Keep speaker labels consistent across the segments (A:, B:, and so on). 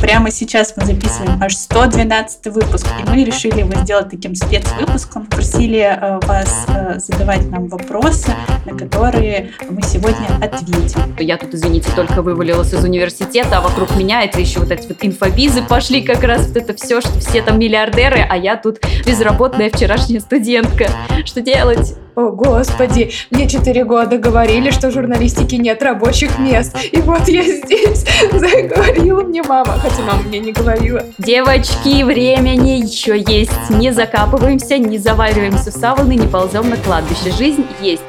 A: Прямо сейчас мы записываем аж 112 выпуск, и мы решили его сделать таким спецвыпуском. Просили э, вас э, задавать нам вопросы, на которые мы сегодня ответим.
B: Я тут, извините, только вывалилась из университета, а вокруг меня это еще вот эти вот инфобизы пошли как раз вот это все, что все там миллиардеры, а я тут безработная вчерашняя студентка. Что делать?
C: О, господи, мне четыре года говорили, что в журналистике нет рабочих мест. И вот я здесь, заговорила мне мама, хотя мама мне не говорила.
B: Девочки, времени еще есть. Не закапываемся, не завариваемся в саваны, не ползем на кладбище. Жизнь есть.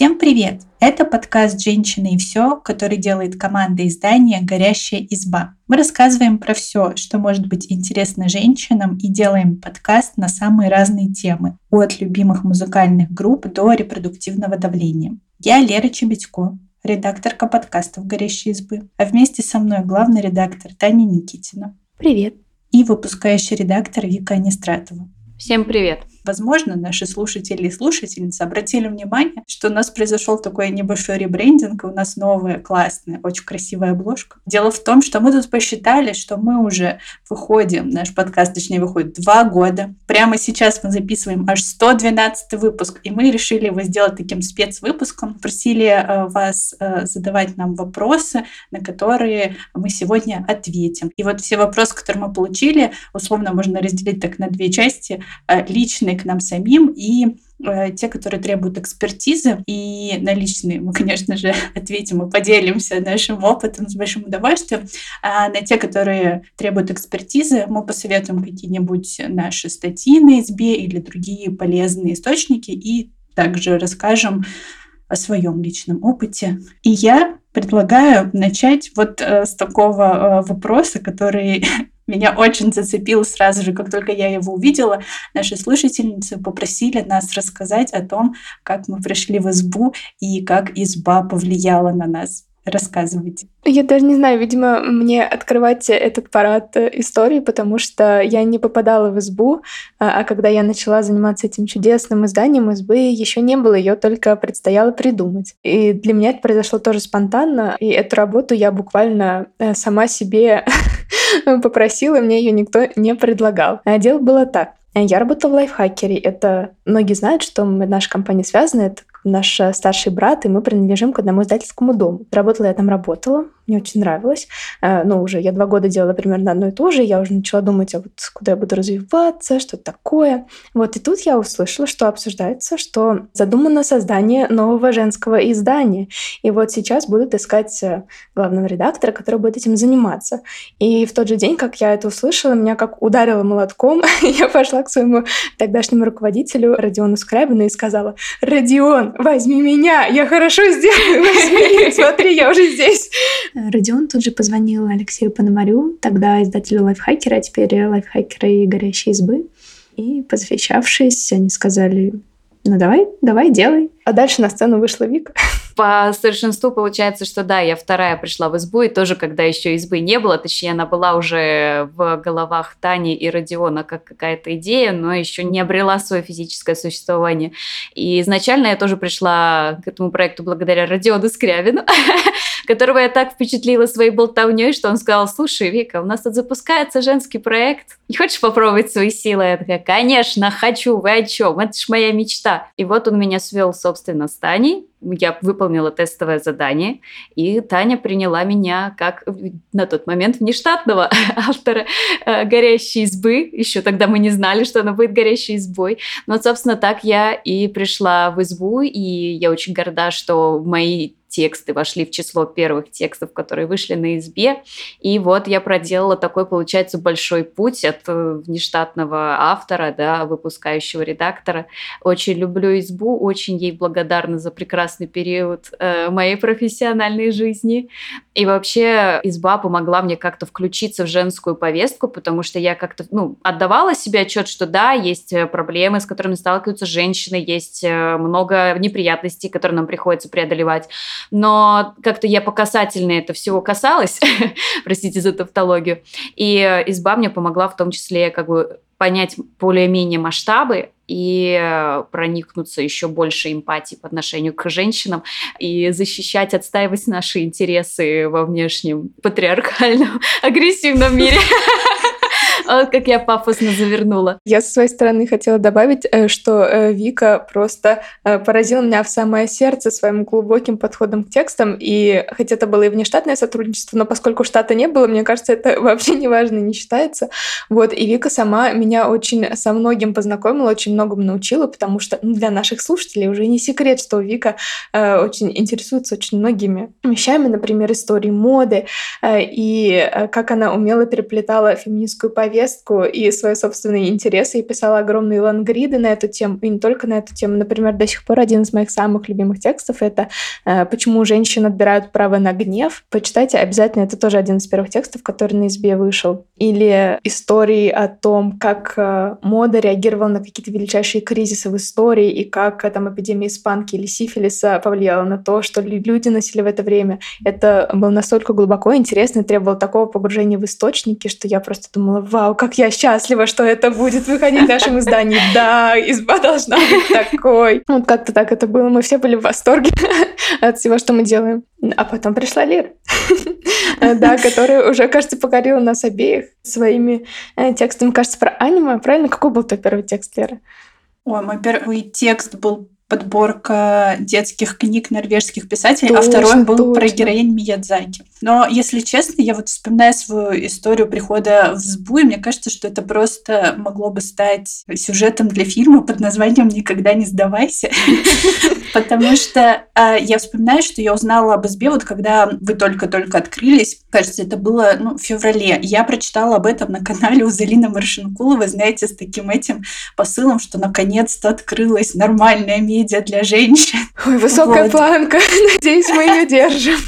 A: Всем привет! Это подкаст «Женщины и все», который делает команда издания «Горящая изба». Мы рассказываем про все, что может быть интересно женщинам и делаем подкаст на самые разные темы, от любимых музыкальных групп до репродуктивного давления. Я Лера Чебедько, редакторка подкастов «Горящей избы», а вместе со мной главный редактор Таня Никитина.
C: Привет.
A: И выпускающий редактор Вика Анистратова.
B: Всем привет.
A: Возможно, наши слушатели и слушательницы обратили внимание, что у нас произошел такой небольшой ребрендинг, и у нас новая классная, очень красивая обложка. Дело в том, что мы тут посчитали, что мы уже выходим, наш подкаст, точнее, выходит два года. Прямо сейчас мы записываем аж 112 выпуск, и мы решили его сделать таким спецвыпуском. Просили э, вас э, задавать нам вопросы, на которые мы сегодня ответим. И вот все вопросы, которые мы получили, условно можно разделить так на две части. Э, личные личные к нам самим и э, те, которые требуют экспертизы. И на личные мы, конечно же, ответим и поделимся нашим опытом с большим удовольствием. А на те, которые требуют экспертизы, мы посоветуем какие-нибудь наши статьи на избе или другие полезные источники и также расскажем о своем личном опыте. И я предлагаю начать вот э, с такого э, вопроса, который меня очень зацепил сразу же, как только я его увидела. Наши слушательницы попросили нас рассказать о том, как мы пришли в избу и как изба повлияла на нас. Рассказывайте.
C: Я даже не знаю, видимо, мне открывать этот парад э, истории, потому что я не попадала в избу, а, а когда я начала заниматься этим чудесным изданием избы, еще не было, ее только предстояло придумать. И для меня это произошло тоже спонтанно, и эту работу я буквально э, сама себе попросила, мне ее никто не предлагал. А дело было так. Я работала в лайфхакере. Это многие знают, что мы, наша компания связана. Это наш э, старший брат, и мы принадлежим к одному издательскому дому. Работала я там, работала, мне очень нравилось. Э, ну, уже я два года делала примерно одно и то же, я уже начала думать, а вот куда я буду развиваться, что такое. Вот, и тут я услышала, что обсуждается, что задумано создание нового женского издания. И вот сейчас будут искать э, главного редактора, который будет этим заниматься. И в тот же день, как я это услышала, меня как ударило молотком. я пошла к своему тогдашнему руководителю Родиону Скрябину и сказала, «Родион, возьми меня, я хорошо сделаю, возьми, смотри, я уже здесь.
D: Родион тут же позвонил Алексею Пономарю, тогда издателю лайфхакера, а теперь лайфхакера и горящей избы. И, посвящавшись, они сказали, ну давай, давай, делай.
C: А дальше на сцену вышла Вика.
B: По совершенству получается, что да, я вторая пришла в избу, и тоже, когда еще избы не было, точнее, она была уже в головах Тани и Родиона как какая-то идея, но еще не обрела свое физическое существование. И изначально я тоже пришла к этому проекту благодаря Родиону Скрябину, которого я так впечатлила своей болтовней, что он сказал, слушай, Вика, у нас тут запускается женский проект, не хочешь попробовать свои силы? Я такая, конечно, хочу, вы о чем? Это ж моя мечта. И вот он меня свел, собственно, с Таней, я выполнила тестовое задание, и Таня приняла меня как на тот момент внештатного автора э, «Горящей избы». Еще тогда мы не знали, что она будет «Горящей избой». Но, собственно, так я и пришла в избу, и я очень горда, что мои тексты вошли в число первых текстов, которые вышли на избе. И вот я проделала такой, получается, большой путь от э, внештатного автора, да, выпускающего редактора. Очень люблю избу, очень ей благодарна за прекрасный период э, моей профессиональной жизни. И вообще изба помогла мне как-то включиться в женскую повестку, потому что я как-то ну, отдавала себе отчет, что да, есть э, проблемы, с которыми сталкиваются женщины, есть много неприятностей, которые нам приходится преодолевать но как-то я по касательной это всего касалась, простите за тавтологию, и изба мне помогла в том числе как бы понять более-менее масштабы и э, проникнуться еще больше эмпатией по отношению к женщинам и защищать, отстаивать наши интересы во внешнем патриархальном агрессивном мире. Вот как я пафосно завернула.
C: Я со своей стороны хотела добавить, э, что э, Вика просто э, поразила меня в самое сердце своим глубоким подходом к текстам. И хотя это было и внештатное сотрудничество, но поскольку штата не было, мне кажется, это вообще не важно, не считается. Вот, и Вика сама меня очень со многим познакомила, очень многому научила, потому что ну, для наших слушателей уже не секрет, что Вика э, очень интересуется очень многими вещами, например, историей моды, э, и э, как она умело переплетала феминистскую повестку повестку и свои собственные интересы, и писала огромные лангриды на эту тему, и не только на эту тему. Например, до сих пор один из моих самых любимых текстов — это э, «Почему женщины отбирают право на гнев». Почитайте обязательно, это тоже один из первых текстов, который на избе вышел. Или истории о том, как э, мода реагировала на какие-то величайшие кризисы в истории, и как э, там эпидемия испанки или сифилиса повлияла на то, что люди носили в это время. Это было настолько глубоко интересно, требовало такого погружения в источники, что я просто думала, вау, вау, как я счастлива, что это будет выходить в нашем издании. Да, изба должна быть такой. Вот как-то так это было. Мы все были в восторге от всего, что мы делаем. А потом пришла Лера, да, которая уже, кажется, покорила нас обеих своими э, текстами. Кажется, про аниме. Правильно? Какой был твой первый текст, Лера?
A: Ой, мой первый текст был подборка детских книг норвежских писателей, точно, а второй был точно. про героинь Миядзаки. Но, если честно, я вот вспоминаю свою историю прихода в СБУ, и мне кажется, что это просто могло бы стать сюжетом для фильма под названием «Никогда не сдавайся». Потому что а, я вспоминаю, что я узнала об СБ, вот когда вы только-только открылись, кажется, это было ну, в феврале. Я прочитала об этом на канале у Залины Маршинкуловой, знаете, с таким этим посылом, что наконец-то открылась нормальная медиа для женщин.
C: Ой, высокая вот. планка. Надеюсь, мы ее держим.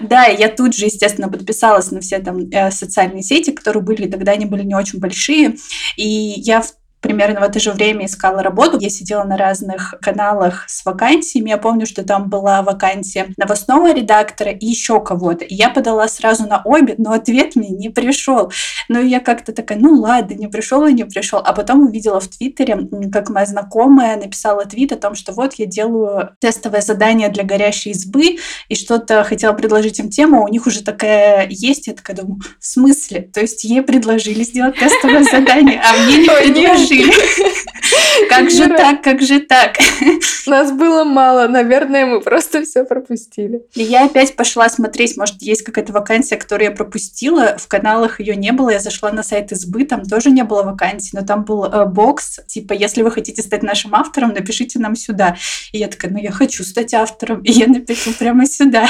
A: Да, я тут же, естественно, подписалась на все там э, социальные сети, которые были, тогда они были не очень большие. И я в примерно в это же время искала работу. Я сидела на разных каналах с вакансиями. Я помню, что там была вакансия новостного редактора и еще кого-то. И я подала сразу на обе, но ответ мне не пришел. Ну, я как-то такая, ну ладно, не пришел и не пришел. А потом увидела в Твиттере, как моя знакомая написала твит о том, что вот я делаю тестовое задание для горящей избы и что-то хотела предложить им тему, а у них уже такая есть. Я такая думаю, в смысле? То есть ей предложили сделать тестовое задание, а мне не предложили решили. Как же так, как же так?
C: Нас было мало, наверное, мы просто все пропустили.
A: И я опять пошла смотреть, может, есть какая-то вакансия, которую я пропустила. В каналах ее не было. Я зашла на сайт избы, там тоже не было вакансий, но там был э, бокс, типа, если вы хотите стать нашим автором, напишите нам сюда. И я такая, ну я хочу стать автором, и я напишу прямо сюда.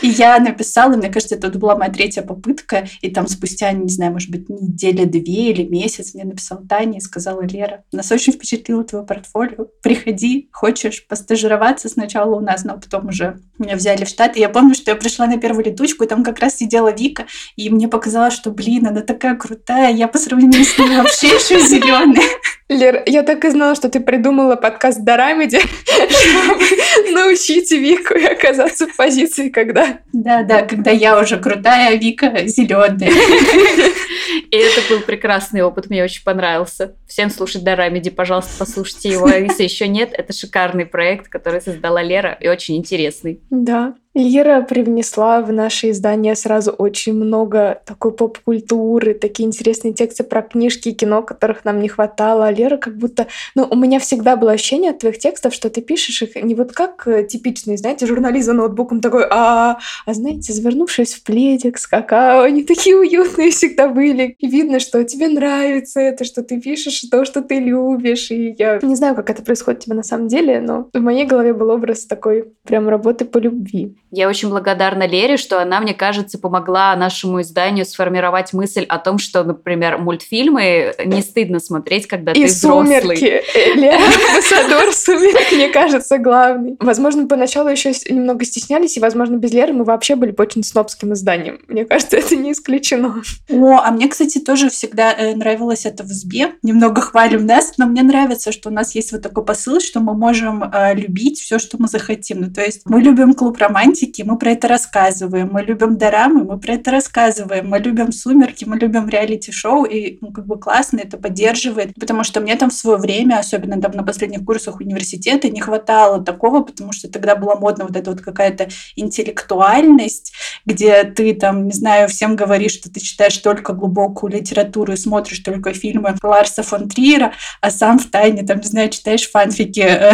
A: И я написала, мне кажется, это была моя третья попытка, и там спустя, не знаю, может быть, неделя, две или месяц мне написал Таня сказала Лера, нас очень впечатлило твое портфолио. Приходи, хочешь постажироваться сначала у нас, но потом уже меня взяли в штат. И я помню, что я пришла на первую летучку, и там как раз сидела Вика, и мне показалось, что, блин, она такая крутая, я по сравнению с ней вообще еще зеленая.
C: Лер, я так и знала, что ты придумала подкаст Дарамиди, чтобы научить Вику и оказаться в позиции, когда...
A: Да-да, когда я уже крутая, а Вика зеленая.
B: И это был прекрасный опыт, мне очень понравился. Всем слушать Дарамиди, пожалуйста, послушайте его. А если еще нет, это шикарный проект, который создала Лера и очень интересный.
C: Да, Лира привнесла в наше издание сразу очень много такой поп-культуры, такие интересные тексты про книжки и кино, которых нам не хватало. А Лера как будто... Ну, у меня всегда было ощущение от твоих текстов, что ты пишешь их не вот как э, типичный, знаете, журналист за ноутбуком такой, а, а знаете, завернувшись в пледик с какао, они такие уютные всегда были. И видно, что тебе нравится это, что ты пишешь то, что ты любишь. И я не знаю, как это происходит у тебя на самом деле, но в моей голове был образ такой прям работы по любви.
B: Я очень благодарна Лере, что она, мне кажется, помогла нашему изданию сформировать мысль о том, что, например, мультфильмы не стыдно смотреть, когда
C: и
B: ты взрослый.
C: сумерки. Лера амбассадор сумерек, мне кажется, главный. Возможно, поначалу еще немного стеснялись, и, возможно, без Леры мы вообще были бы очень снобским изданием. Мне кажется, это не исключено.
A: О, а мне, кстати, тоже всегда э, нравилось это в СБе. Немного хвалим нас, но мне нравится, что у нас есть вот такой посыл, что мы можем э, любить все, что мы захотим. Ну, то есть мы любим клуб романтики, мультики, мы про это рассказываем. Мы любим дорамы, мы про это рассказываем. Мы любим сумерки, мы любим реалити-шоу, и ну, как бы классно это поддерживает. Потому что мне там в свое время, особенно там на последних курсах университета, не хватало такого, потому что тогда была модна вот эта вот какая-то интеллектуальность, где ты там, не знаю, всем говоришь, что ты читаешь только глубокую литературу и смотришь только фильмы Ларса фон Триера, а сам в тайне, там, не знаю, читаешь фанфики э,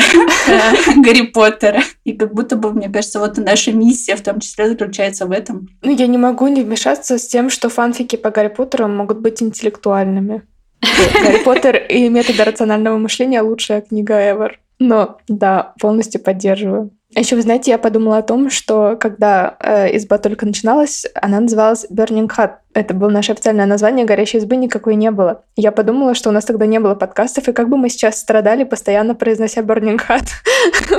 A: Гарри Поттера. И как будто бы, мне кажется, вот наша миссия в том числе заключается в этом.
C: Ну, я не могу не вмешаться с тем, что фанфики по Гарри Поттеру могут быть интеллектуальными. Гарри Поттер и методы рационального мышления лучшая книга ever. Но да, полностью поддерживаю. А еще, вы знаете, я подумала о том, что когда э, изба только начиналась, она называлась Burning Hut. Это было наше официальное название, горящей избы никакой не было. Я подумала, что у нас тогда не было подкастов, и как бы мы сейчас страдали, постоянно произнося Burning Hut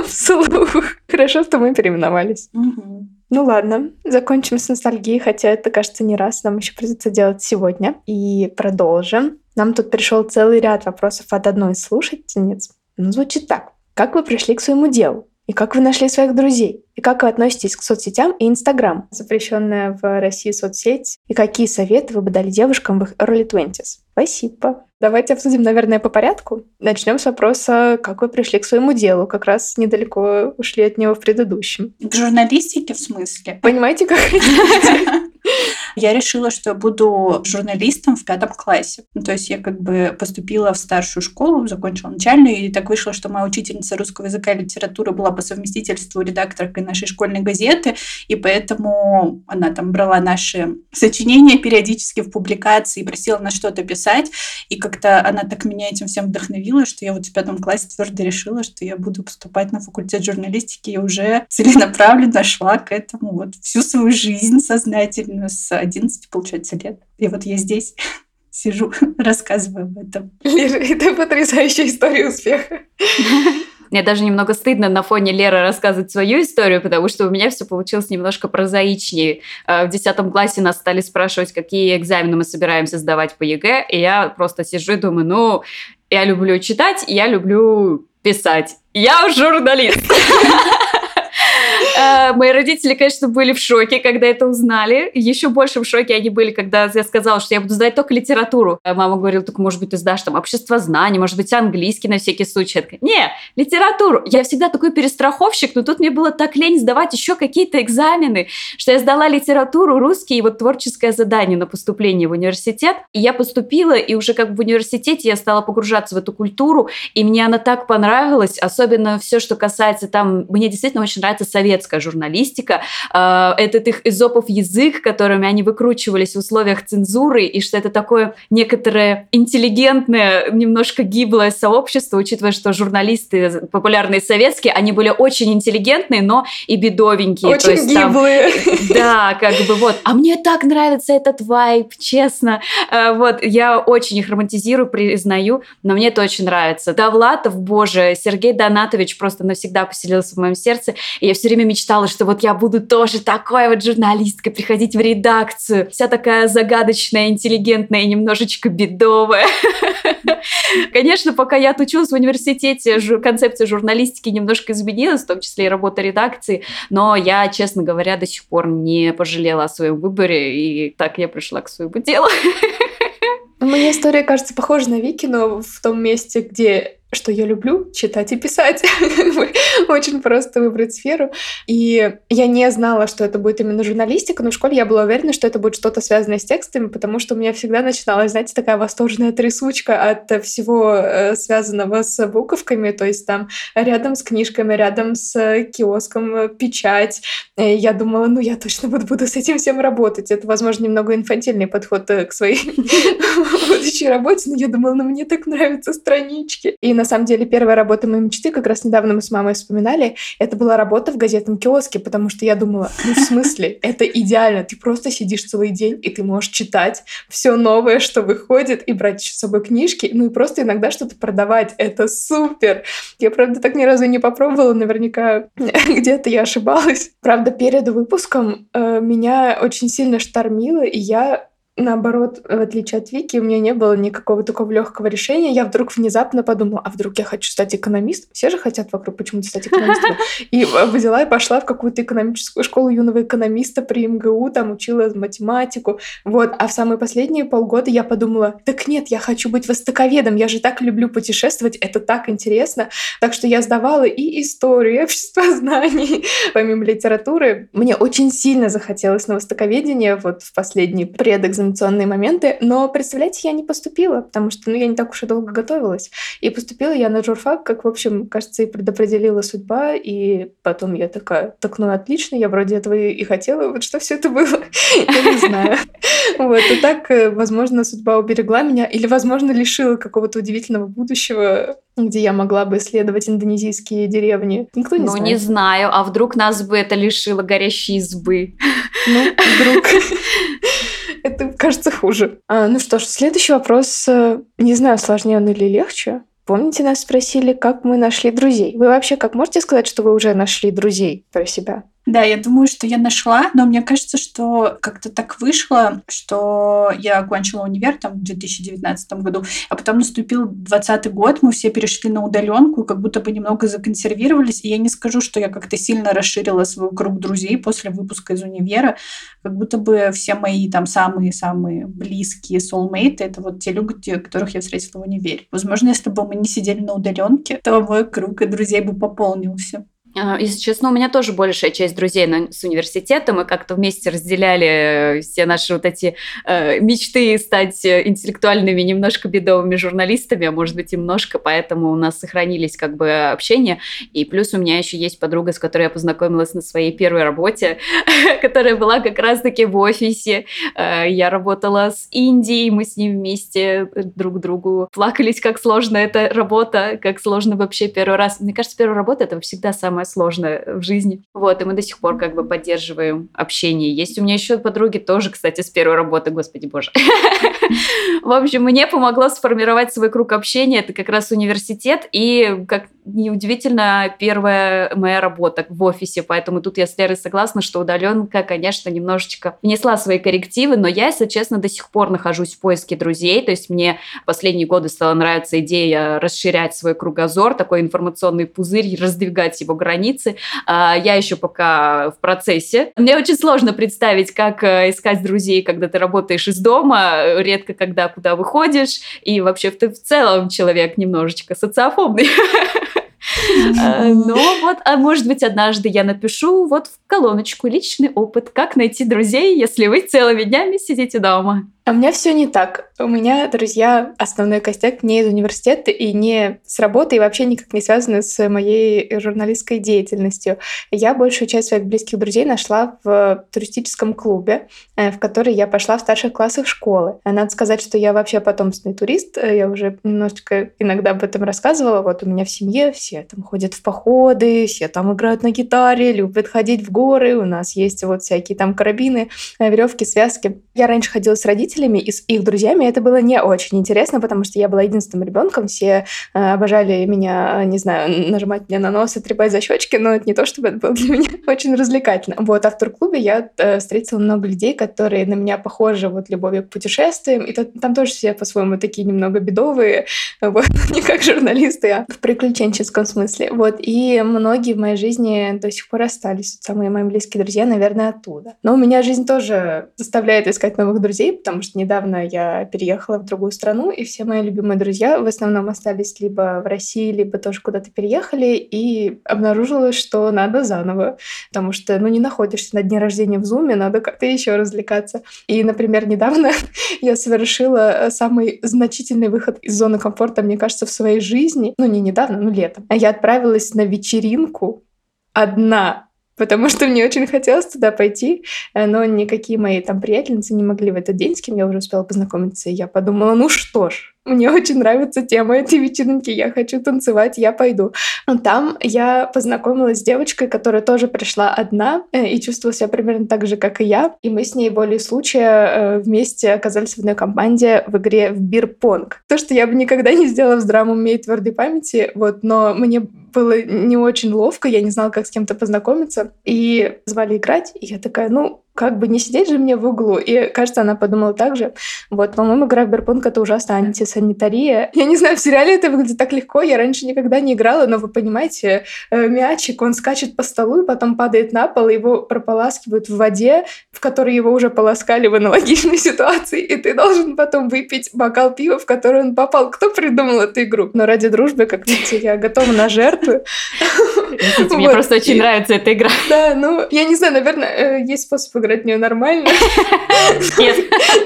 C: вслух. Хорошо, что мы переименовались. Ну ладно, закончим с ностальгией, хотя это, кажется, не раз. Нам еще придется делать сегодня. И продолжим. Нам тут пришел целый ряд вопросов от одной из слушательниц. Ну, звучит так. Как вы пришли к своему делу? И как вы нашли своих друзей? И как вы относитесь к соцсетям и Инстаграм, запрещенная в России соцсеть? И какие советы вы бы дали девушкам в их early 20s? Спасибо. Давайте обсудим, наверное, по порядку. Начнем с вопроса, как вы пришли к своему делу. Как раз недалеко ушли от него в предыдущем.
A: К журналистике в смысле?
C: Понимаете, как
A: Я решила, что буду журналистом в пятом классе. Ну, то есть я как бы поступила в старшую школу, закончила начальную, и так вышло, что моя учительница русского языка и литературы была по совместительству редакторкой нашей школьной газеты, и поэтому она там брала наши сочинения периодически в публикации, просила нас что-то писать, и как-то она так меня этим всем вдохновила, что я вот в пятом классе твердо решила, что я буду поступать на факультет журналистики и уже целенаправленно шла к этому вот всю свою жизнь сознательную с 11, получается, лет. И вот я здесь сижу, рассказываю об этом.
C: Это потрясающая история успеха.
B: Мне даже немного стыдно на фоне Леры рассказывать свою историю, потому что у меня все получилось немножко прозаичнее. Э, в десятом классе нас стали спрашивать, какие экзамены мы собираемся сдавать по ЕГЭ, и я просто сижу и думаю, ну, я люблю читать, я люблю писать. Я журналист. Э, мои родители, конечно, были в шоке, когда это узнали. Еще больше в шоке они были, когда я сказала, что я буду сдать только литературу. А мама говорила, только, может быть, ты сдашь там обществознание, может быть, английский на всякий случай. Я не, литературу. Я всегда такой перестраховщик, но тут мне было так лень сдавать еще какие-то экзамены, что я сдала литературу, русский и вот творческое задание на поступление в университет. И я поступила, и уже как в университете я стала погружаться в эту культуру, и мне она так понравилась, особенно все, что касается там, мне действительно очень нравится советская журналистика, э, этот их изопов язык, которыми они выкручивались в условиях цензуры, и что это такое некоторое интеллигентное, немножко гиблое сообщество, учитывая, что журналисты популярные советские, они были очень интеллигентные, но и бедовенькие.
C: Очень есть, гиблые.
B: Там, да, как бы вот. А мне так нравится этот вайб, честно. Э, вот, я очень их романтизирую, признаю, но мне это очень нравится. Довлатов, боже, Сергей Донатович просто навсегда поселился в моем сердце, и я все время мечтала, что вот я буду тоже такой вот журналисткой, приходить в редакцию, вся такая загадочная, интеллигентная и немножечко бедовая. Конечно, пока я отучилась в университете, концепция журналистики немножко изменилась, в том числе и работа редакции, но я, честно говоря, до сих пор не пожалела о своем выборе, и так я пришла к своему делу.
C: Мне история кажется похожа на Вики, но в том месте, где что я люблю читать и писать. Очень просто выбрать сферу. И я не знала, что это будет именно журналистика, но в школе я была уверена, что это будет что-то связанное с текстами, потому что у меня всегда начиналась, знаете, такая восторженная трясучка от всего э, связанного с буковками, то есть там рядом с книжками, рядом с киоском э, печать. И я думала, ну я точно буду, буду с этим всем работать. Это, возможно, немного инфантильный подход э, к своей будущей работе, но я думала, ну мне так нравятся странички. И на самом деле первая работа моей мечты, как раз недавно мы с мамой вспоминали, это была работа в газетном киоске, потому что я думала, ну в смысле, это идеально, ты просто сидишь целый день, и ты можешь читать все новое, что выходит, и брать с собой книжки, ну и просто иногда что-то продавать, это супер. Я, правда, так ни разу не попробовала, наверняка где-то я ошибалась. Правда, перед выпуском э, меня очень сильно штормило, и я наоборот, в отличие от Вики, у меня не было никакого такого легкого решения. Я вдруг внезапно подумала, а вдруг я хочу стать экономистом? Все же хотят вокруг почему-то стать экономистом. И взяла и пошла в какую-то экономическую школу юного экономиста при МГУ, там учила математику. Вот. А в самые последние полгода я подумала, так нет, я хочу быть востоковедом, я же так люблю путешествовать, это так интересно. Так что я сдавала и историю, и общество знаний, помимо литературы. Мне очень сильно захотелось на востоковедение вот в последние предэкзаменационные моменты, но, представляете, я не поступила, потому что ну, я не так уж и долго готовилась. И поступила я на журфак, как, в общем, кажется, и предопределила судьба, и потом я такая, так ну отлично, я вроде этого и хотела, вот что все это было, я не знаю. Вот, и так, э, возможно, судьба уберегла меня, или, возможно, лишила какого-то удивительного будущего, где я могла бы исследовать индонезийские деревни. Никто не
B: ну,
C: знает.
B: не знаю, а вдруг нас бы это лишило горящей избы?
C: Ну, вдруг. Это кажется хуже. А, ну что ж, следующий вопрос. э, Не знаю, сложнее он или легче. Помните, нас спросили, как мы нашли друзей? Вы вообще как можете сказать, что вы уже нашли друзей про себя?
A: Да, я думаю, что я нашла, но мне кажется, что как-то так вышло, что я окончила универ там в 2019 году, а потом наступил 2020 год, мы все перешли на удаленку, как будто бы немного законсервировались, и я не скажу, что я как-то сильно расширила свой круг друзей после выпуска из универа, как будто бы все мои там самые-самые близкие soulmate это вот те люди, которых я встретила в универе. Возможно, если бы мы не сидели на удаленке, то мой круг и друзей бы пополнился.
B: А, Если честно, у меня тоже большая часть друзей с университета. Мы как-то вместе разделяли э, все наши вот эти э, мечты стать э, интеллектуальными, немножко бедовыми журналистами, а может быть, немножко, поэтому у нас сохранились как бы общение. И плюс у меня еще есть подруга, с которой я познакомилась на своей первой работе, которая была как раз-таки в офисе. Я работала с Индией, мы с ним вместе друг другу плакались, как сложно эта работа, как сложно вообще первый раз. Мне кажется, первая работа — это всегда самое сложное в жизни. Вот, и мы до сих пор как бы поддерживаем общение. Есть у меня еще подруги тоже, кстати, с первой работы, господи боже. В общем, мне помогло сформировать свой круг общения. Это как раз университет и, как неудивительно, первая моя работа в офисе. Поэтому тут я с Лерой согласна, что удаленка, конечно, немножечко внесла свои коррективы, но я, если честно, до сих пор нахожусь в поиске друзей. То есть мне последние годы стала нравиться идея расширять свой кругозор, такой информационный пузырь, раздвигать его границы. А, Я еще пока в процессе. Мне очень сложно представить, как э, искать друзей, когда ты работаешь из дома, редко когда куда выходишь, и вообще ты в целом человек немножечко социофобный. А, Но вот, а может быть, однажды я напишу вот в колоночку личный опыт, как найти друзей, если вы целыми днями сидите дома.
C: А у меня все не так. У меня друзья, основной костяк не из университета и не с работы, и вообще никак не связаны с моей журналистской деятельностью. Я большую часть своих близких друзей нашла в туристическом клубе, э, в который я пошла в старших классах школы. А Надо сказать, что я вообще потомственный турист. Э, Я уже немножечко иногда об этом рассказывала. Вот у меня в семье все там ходят в походы, все там играют на гитаре, любят ходить в горы. У нас есть вот всякие там карабины, э, веревки, связки. Я раньше ходила с родителями и с их друзьями. Это было не очень интересно, потому что я была единственным ребенком. Все э, обожали меня, э, не знаю, нажимать мне на нос и трепать за щечки, но это не то, чтобы это было для меня очень развлекательно. Вот, а в турклубе я э, встретила много людей, которые на меня похожи вот любовью к путешествиям. И там тоже все по-своему такие немного бедовые, вот, не как журналисты, а в приключенческом смысле. Вот, и многие в моей жизни до сих пор остались. Самые мои близкие друзья, наверное, оттуда. Но у меня жизнь тоже заставляет искать новых друзей, потому что недавно я переехала в другую страну, и все мои любимые друзья в основном остались либо в России, либо тоже куда-то переехали, и обнаружилось, что надо заново, потому что, ну, не находишься на дне рождения в Зуме, надо как-то еще развлекаться. И, например, недавно я совершила самый значительный выход из зоны комфорта, мне кажется, в своей жизни. Ну, не недавно, ну, летом. Я отправилась на вечеринку одна, потому что мне очень хотелось туда пойти, э, но никакие мои там приятельницы не могли в этот день, с кем я уже успела познакомиться. И я подумала, ну что ж, мне очень нравится тема этой вечеринки, я хочу танцевать, я пойду. Там я познакомилась с девочкой, которая тоже пришла одна э, и чувствовала себя примерно так же, как и я. И мы с ней более случая э, вместе оказались в одной команде в игре в бирпонг. То, что я бы никогда не сделала в здравом уме и твердой памяти, вот, но мне было не очень ловко, я не знала, как с кем-то познакомиться. И звали играть, и я такая, ну, как бы не сидеть же мне в углу. И, кажется, она подумала так же. Вот, по-моему, игра в Берпонг — это ужасно антисанитария. Я не знаю, в сериале это выглядит так легко. Я раньше никогда не играла, но вы понимаете, э, мячик, он скачет по столу и потом падает на пол, и его прополаскивают в воде, в которой его уже полоскали в аналогичной ситуации, и ты должен потом выпить бокал пива, в который он попал. Кто придумал эту игру? Но ради дружбы, как видите, я готова на жертву.
B: Мне просто очень нравится эта игра.
C: Да, ну, я не знаю, наверное, э, есть способ играть в нее нормально.
B: Нет.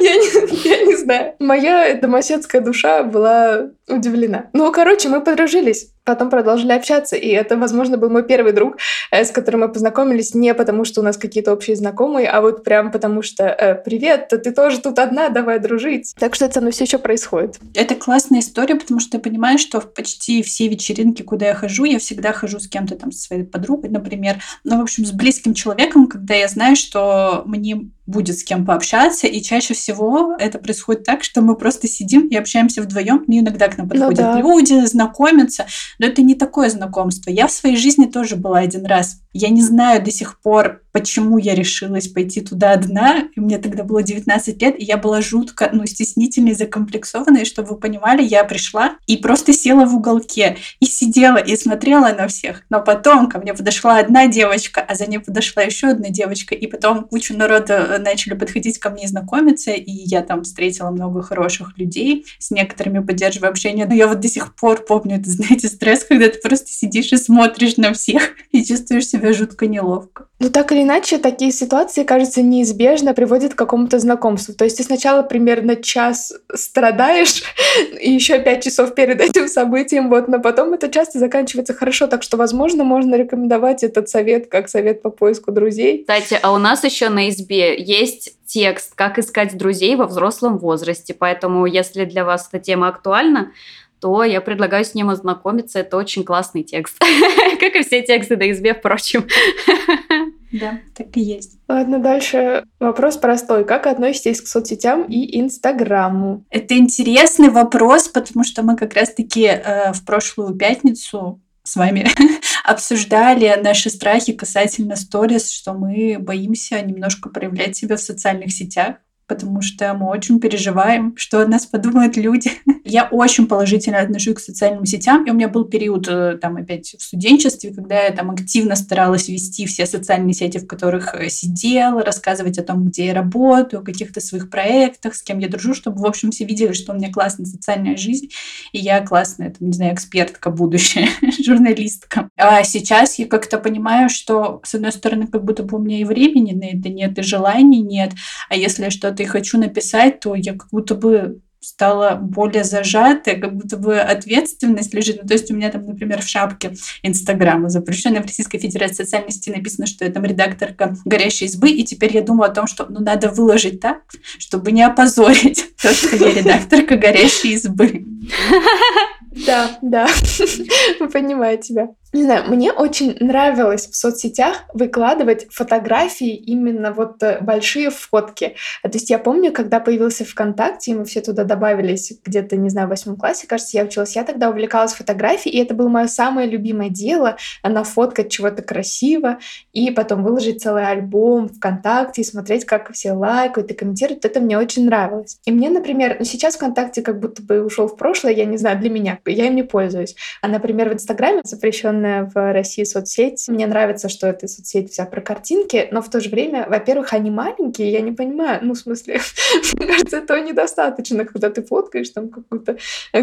C: Я не, я не знаю. Моя домоседская душа была удивлена. Ну, короче, мы подружились потом продолжили общаться. И это, возможно, был мой первый друг, э, с которым мы познакомились не потому, что у нас какие-то общие знакомые, а вот прям потому что э, «Привет, ты тоже тут одна, давай дружить». Так что это со все еще происходит.
A: Это классная история, потому что я понимаю, что в почти все вечеринки, куда я хожу, я всегда хожу с кем-то там, со своей подругой, например. Ну, в общем, с близким человеком, когда я знаю, что мне будет с кем пообщаться, и чаще всего это происходит так, что мы просто сидим и общаемся вдвоем, ну, иногда к нам ну подходят ну, да. люди, знакомятся, но это не такое знакомство. Я в своей жизни тоже была один раз. Я не знаю до сих пор, почему я решилась пойти туда одна. И мне тогда было 19 лет, и я была жутко, ну, стеснительной, закомплексованной, чтобы вы понимали, я пришла и просто села в уголке и сидела и смотрела на всех. Но потом ко мне подошла одна девочка, а за ней подошла еще одна девочка, и потом куча народа э, начали подходить ко мне и знакомиться, и я там встретила много хороших людей, с некоторыми поддерживаю общение. Но я вот до сих пор помню, это, знаете, стресс, когда ты просто сидишь и смотришь на всех и чувствуешь себя жутко неловко.
C: Ну, так или иначе, такие ситуации, кажется, неизбежно приводят к какому-то знакомству. То есть ты сначала примерно час страдаешь, и еще пять часов перед этим событием, вот, но потом это часто заканчивается хорошо, так что, возможно, можно рекомендовать этот совет как совет по поиску друзей.
B: Кстати, а у нас еще на избе есть текст «Как искать друзей во взрослом возрасте», поэтому, если для вас эта тема актуальна, то я предлагаю с ним ознакомиться. Это очень классный текст. Как и все тексты до избе, впрочем.
A: Да, так и есть.
C: Ладно, дальше вопрос простой. Как относитесь к соцсетям и Инстаграму?
A: Это интересный вопрос, потому что мы как раз-таки э, в прошлую пятницу с вами обсуждали наши страхи касательно сторис, что мы боимся немножко проявлять себя в социальных сетях потому что мы очень переживаем, что о нас подумают люди. Я очень положительно отношусь к социальным сетям, и у меня был период, э, там, опять в студенчестве, когда я там активно старалась вести все социальные сети, в которых э, сидела, рассказывать о том, где я работаю, о каких-то своих проектах, с кем я дружу, чтобы, в общем, все видели, что у меня классная социальная жизнь, и я классная, там, не знаю, экспертка будущая, журналистка. А сейчас я как-то понимаю, что, с одной стороны, как будто бы у меня и времени на это нет, и желаний нет, а если я что и хочу написать, то я как будто бы стала более зажатой, как будто бы ответственность лежит. Ну, то есть у меня там, например, в шапке Инстаграма, запрещенной в Российской Федерации социальной сети, написано, что я там редакторка «Горящей избы», и теперь я думаю о том, что ну, надо выложить так, чтобы не опозорить то, что я редакторка «Горящей избы».
C: Да, да, понимаю тебя. Не знаю, мне очень нравилось в соцсетях выкладывать фотографии, именно вот э, большие фотки. То есть я помню, когда появился ВКонтакте, и мы все туда добавились где-то, не знаю, в восьмом классе, кажется, я училась, я тогда увлекалась фотографией, и это было мое самое любимое дело, нафоткать чего-то красиво, и потом выложить целый альбом ВКонтакте, и смотреть, как все лайкают и комментируют. Это мне очень нравилось. И мне, например, ну сейчас ВКонтакте как будто бы ушел в прошлое, я не знаю, для меня, я им не пользуюсь. А, например, в Инстаграме запрещенный популярная в России соцсеть. Мне нравится, что эта соцсеть вся про картинки, но в то же время, во-первых, они маленькие, я не понимаю, ну, в смысле, мне кажется, этого недостаточно, когда ты фоткаешь там какую-то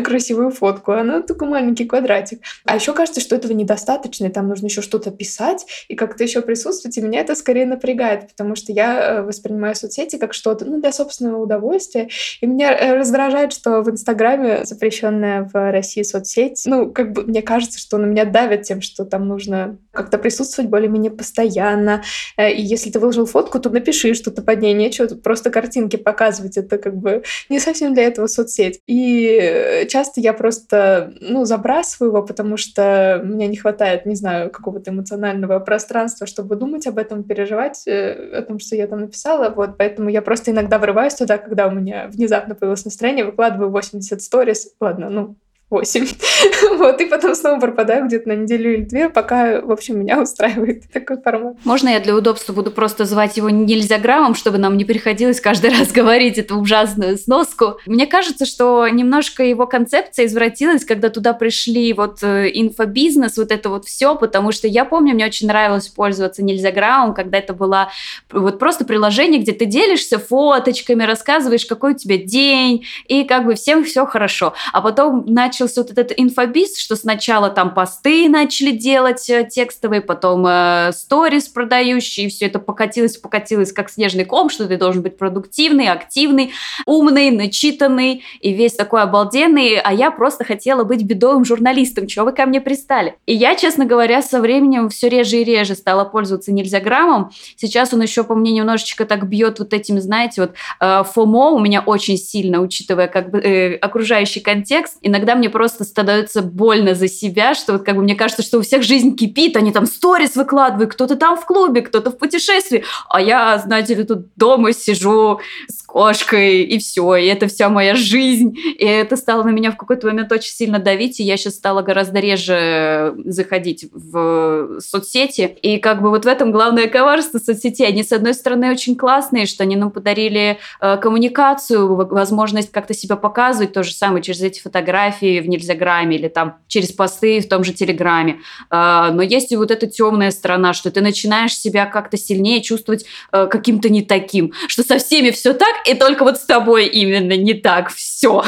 C: красивую фотку, она только маленький квадратик. А еще кажется, что этого недостаточно, и там нужно еще что-то писать и как-то еще присутствовать, и меня это скорее напрягает, потому что я э, воспринимаю соцсети как что-то, ну, для собственного удовольствия, и меня э, раздражает, что в Инстаграме запрещенная в России соцсеть, ну, как бы мне кажется, что на меня давят тем, что там нужно как-то присутствовать более-менее постоянно. Э, и если ты выложил фотку, то напиши что-то под ней. Нечего просто картинки показывать. Это как бы не совсем для этого соцсеть. И э, часто я просто, ну, забрасываю его, потому что мне не хватает, не знаю, какого-то эмоционального пространства, чтобы думать об этом, переживать э, о том, что я там написала. Вот, поэтому я просто иногда врываюсь туда, когда у меня внезапно появилось настроение, выкладываю 80 сторис. Ладно, ну, 8. вот, и потом снова пропадаю где-то на неделю или две, пока, в общем, меня устраивает такой формат.
B: Можно я для удобства буду просто звать его нельзя граммом, чтобы нам не приходилось каждый раз говорить эту ужасную сноску? Мне кажется, что немножко его концепция извратилась, когда туда пришли вот э, инфобизнес, вот это вот все, потому что я помню, мне очень нравилось пользоваться нельзя граммом, когда это было вот просто приложение, где ты делишься фоточками, рассказываешь, какой у тебя день, и как бы всем все хорошо. А потом начался вот этот инфобиз, что сначала там посты начали делать э, текстовые, потом э, сторис продающие, и все это покатилось, покатилось как снежный ком, что ты должен быть продуктивный, активный, умный, начитанный и весь такой обалденный, а я просто хотела быть бедовым журналистом, чего вы ко мне пристали? И я, честно говоря, со временем все реже и реже стала пользоваться нельзя граммом. Сейчас он еще по мне немножечко так бьет вот этим, знаете, вот э, фомо у меня очень сильно, учитывая как бы э, окружающий контекст. Иногда мне просто становится больно за себя, что вот как бы мне кажется, что у всех жизнь кипит, они там сторис выкладывают, кто-то там в клубе, кто-то в путешествии, а я, знаете ли, тут дома сижу с кошкой, и все, и это вся моя жизнь. И это стало на меня в какой-то момент очень сильно давить, и я сейчас стала гораздо реже заходить в соцсети. И как бы вот в этом главное коварство соцсетей. Они, с одной стороны, очень классные, что они нам подарили э, коммуникацию, возможность как-то себя показывать, то же самое через эти фотографии в Нельзяграме или там через посты в том же Телеграме. Э, но есть и вот эта темная сторона, что ты начинаешь себя как-то сильнее чувствовать э, каким-то не таким, что со всеми все так, и только вот с тобой именно не так все.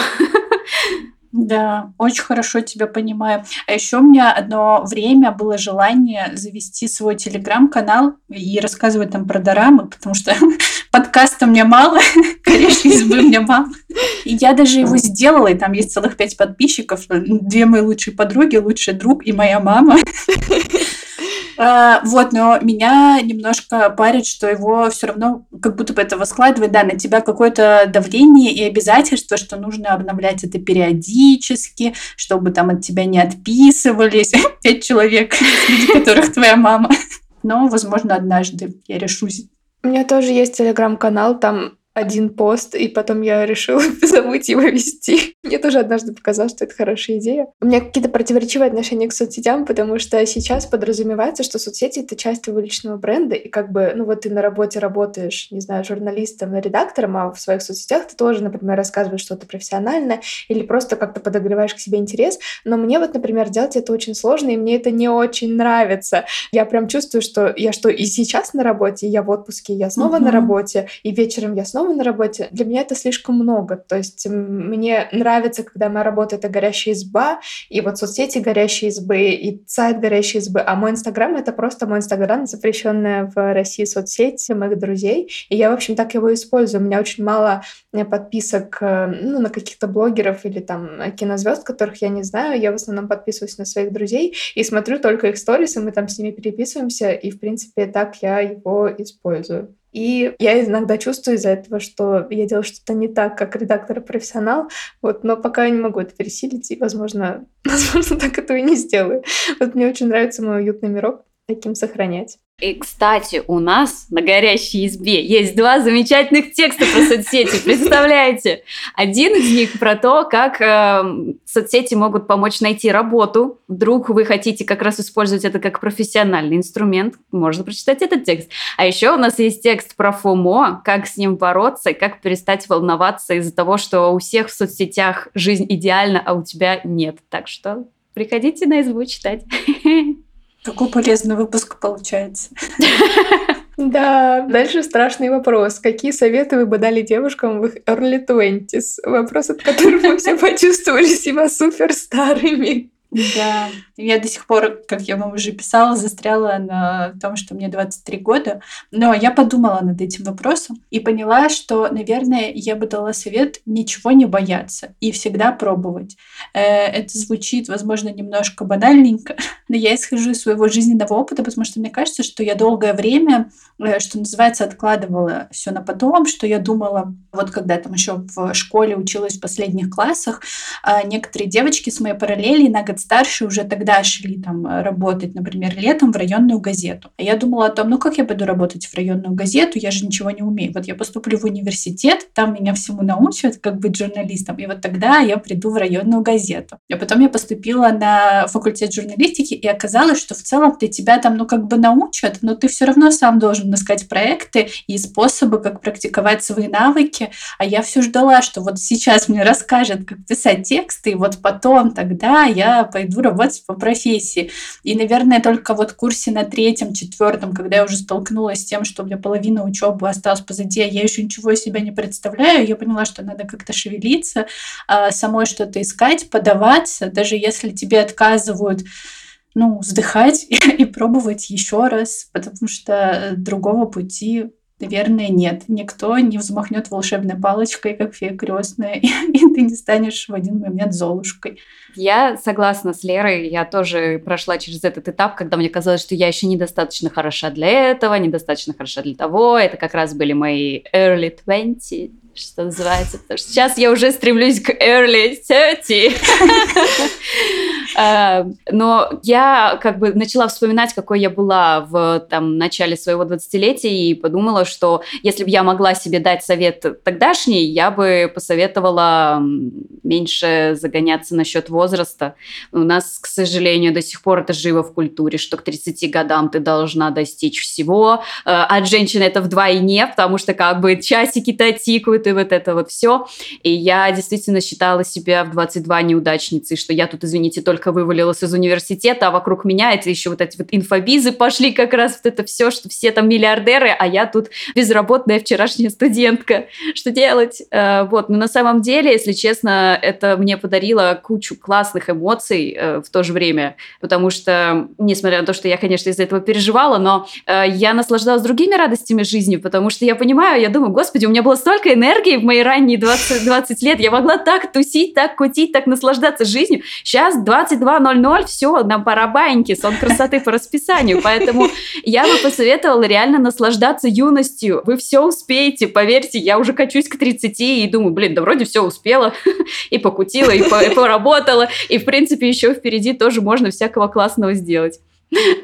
A: Да, очень хорошо тебя понимаю. А еще у меня одно время было желание завести свой телеграм-канал и рассказывать там про дорамы, потому что подкаста мне мало, конечно, избы мне мало. И я даже его сделала, и там есть целых пять подписчиков, две мои лучшие подруги, лучший друг и моя мама. А, вот, но меня немножко парит, что его все равно как будто бы это воскладывает, да, на тебя какое-то давление и обязательство, что нужно обновлять это периодически, чтобы там от тебя не отписывались пять человек, среди которых твоя мама. Но, возможно, однажды я решусь.
C: У меня тоже есть телеграм-канал, там один пост, и потом я решила забыть его вести. Мне тоже однажды показалось, что это хорошая идея. У меня какие-то противоречивые отношения к соцсетям, потому что сейчас подразумевается, что соцсети — это часть твоего личного бренда, и как бы, ну вот ты на работе работаешь, не знаю, журналистом, редактором, а в своих соцсетях ты тоже, например, рассказываешь что-то профессиональное или просто как-то подогреваешь к себе интерес. Но мне вот, например, делать это очень сложно, и мне это не очень нравится. Я прям чувствую, что я что и сейчас на работе, и я в отпуске, и я снова uh-huh. на работе, и вечером я снова снова на работе, для меня это слишком много. То есть мне нравится, когда моя работа — это горящая изба, и вот соцсети горящие избы, и сайт горящей избы, а мой Инстаграм — это просто мой Инстаграм, запрещенная в России соцсеть моих друзей, и я, в общем, так его использую. У меня очень мало э, подписок э, ну, на каких-то блогеров или там кинозвезд, которых я не знаю. Я в основном подписываюсь на своих друзей и смотрю только их сторисы, мы там с ними переписываемся, и, в принципе, так я его использую. И я иногда чувствую из-за этого, что я делаю что-то не так, как редактор-профессионал, вот, но пока я не могу это пересилить, и, возможно, возможно, так этого и не сделаю. Вот мне очень нравится мой уютный мирок таким сохранять.
B: И, кстати, у нас на горящей избе есть два замечательных текста про соцсети. Представляете? Один из них про то, как э, соцсети могут помочь найти работу. Вдруг вы хотите как раз использовать это как профессиональный инструмент. Можно прочитать этот текст. А еще у нас есть текст про ФОМО, как с ним бороться как перестать волноваться из-за того, что у всех в соцсетях жизнь идеальна, а у тебя нет. Так что приходите на избу читать.
A: Какой полезный выпуск получается.
C: Да, дальше страшный вопрос. Какие советы вы бы дали девушкам в их early twenties? Вопрос, от которого мы все почувствовали себя супер старыми.
A: Да, я до сих пор, как я вам уже писала, застряла на том, что мне 23 года. Но я подумала над этим вопросом и поняла, что, наверное, я бы дала совет ничего не бояться и всегда пробовать. Э, это звучит, возможно, немножко банальненько, но я исхожу из своего жизненного опыта, потому что мне кажется, что я долгое время, э, что называется, откладывала все на потом, что я думала, вот когда там еще в школе училась в последних классах, а некоторые девочки с моей параллели на год старшие уже тогда шли там работать, например, летом в районную газету. А я думала о том, ну как я пойду работать в районную газету, я же ничего не умею. Вот я поступлю в университет, там меня всему научат, как быть журналистом, и вот тогда я приду в районную газету. А потом я поступила на факультет журналистики, и оказалось, что в целом-то тебя там, ну как бы научат, но ты все равно сам должен искать проекты и способы, как практиковать свои навыки. А я все ждала, что вот сейчас мне расскажет, как писать тексты, и вот потом тогда я пойду работать по профессии. И, наверное, только вот в курсе на третьем, четвертом, когда я уже столкнулась с тем, что у меня половина учебы осталась позади, а я еще ничего из себя не представляю, я поняла, что надо как-то шевелиться, а, самой что-то искать, подаваться, даже если тебе отказывают ну, вздыхать и пробовать еще раз, потому что другого пути Наверное, нет. Никто не взмахнет волшебной палочкой, как фея крестная, и, и ты не станешь в один момент Золушкой.
B: Я согласна с Лерой. Я тоже прошла через этот этап, когда мне казалось, что я еще недостаточно хороша для этого, недостаточно хороша для того. Это как раз были мои early 20, что называется. Потому что сейчас я уже стремлюсь к early 30. Э, но я как бы начала вспоминать, какой я была в там, начале своего 20-летия и подумала, что если бы я могла себе дать совет тогдашний, я бы посоветовала меньше загоняться насчет возраста. У нас, к сожалению, до сих пор это живо в культуре, что к 30 годам ты должна достичь всего. Э, от женщины это вдвойне, потому что как бы часики-то тикают и вот это вот все. И я действительно считала себя в 22 неудачницей, что я тут, извините, только только вывалилась из университета, а вокруг меня это еще вот эти вот инфобизы пошли как раз вот это все, что все там миллиардеры, а я тут безработная вчерашняя студентка. Что делать? Э, вот, но на самом деле, если честно, это мне подарило кучу классных эмоций э, в то же время, потому что, несмотря на то, что я, конечно, из-за этого переживала, но э, я наслаждалась другими радостями жизни, потому что я понимаю, я думаю, господи, у меня было столько энергии в мои ранние 20, 20 лет, я могла так тусить, так кутить, так наслаждаться жизнью. Сейчас 20 22.00, все, на барабаньке, сон красоты по расписанию. Поэтому я бы посоветовала реально наслаждаться юностью. Вы все успеете, поверьте, я уже качусь к 30 и думаю, блин, да вроде все успела, и покутила, и, по, и поработала, и в принципе еще впереди тоже можно всякого классного сделать.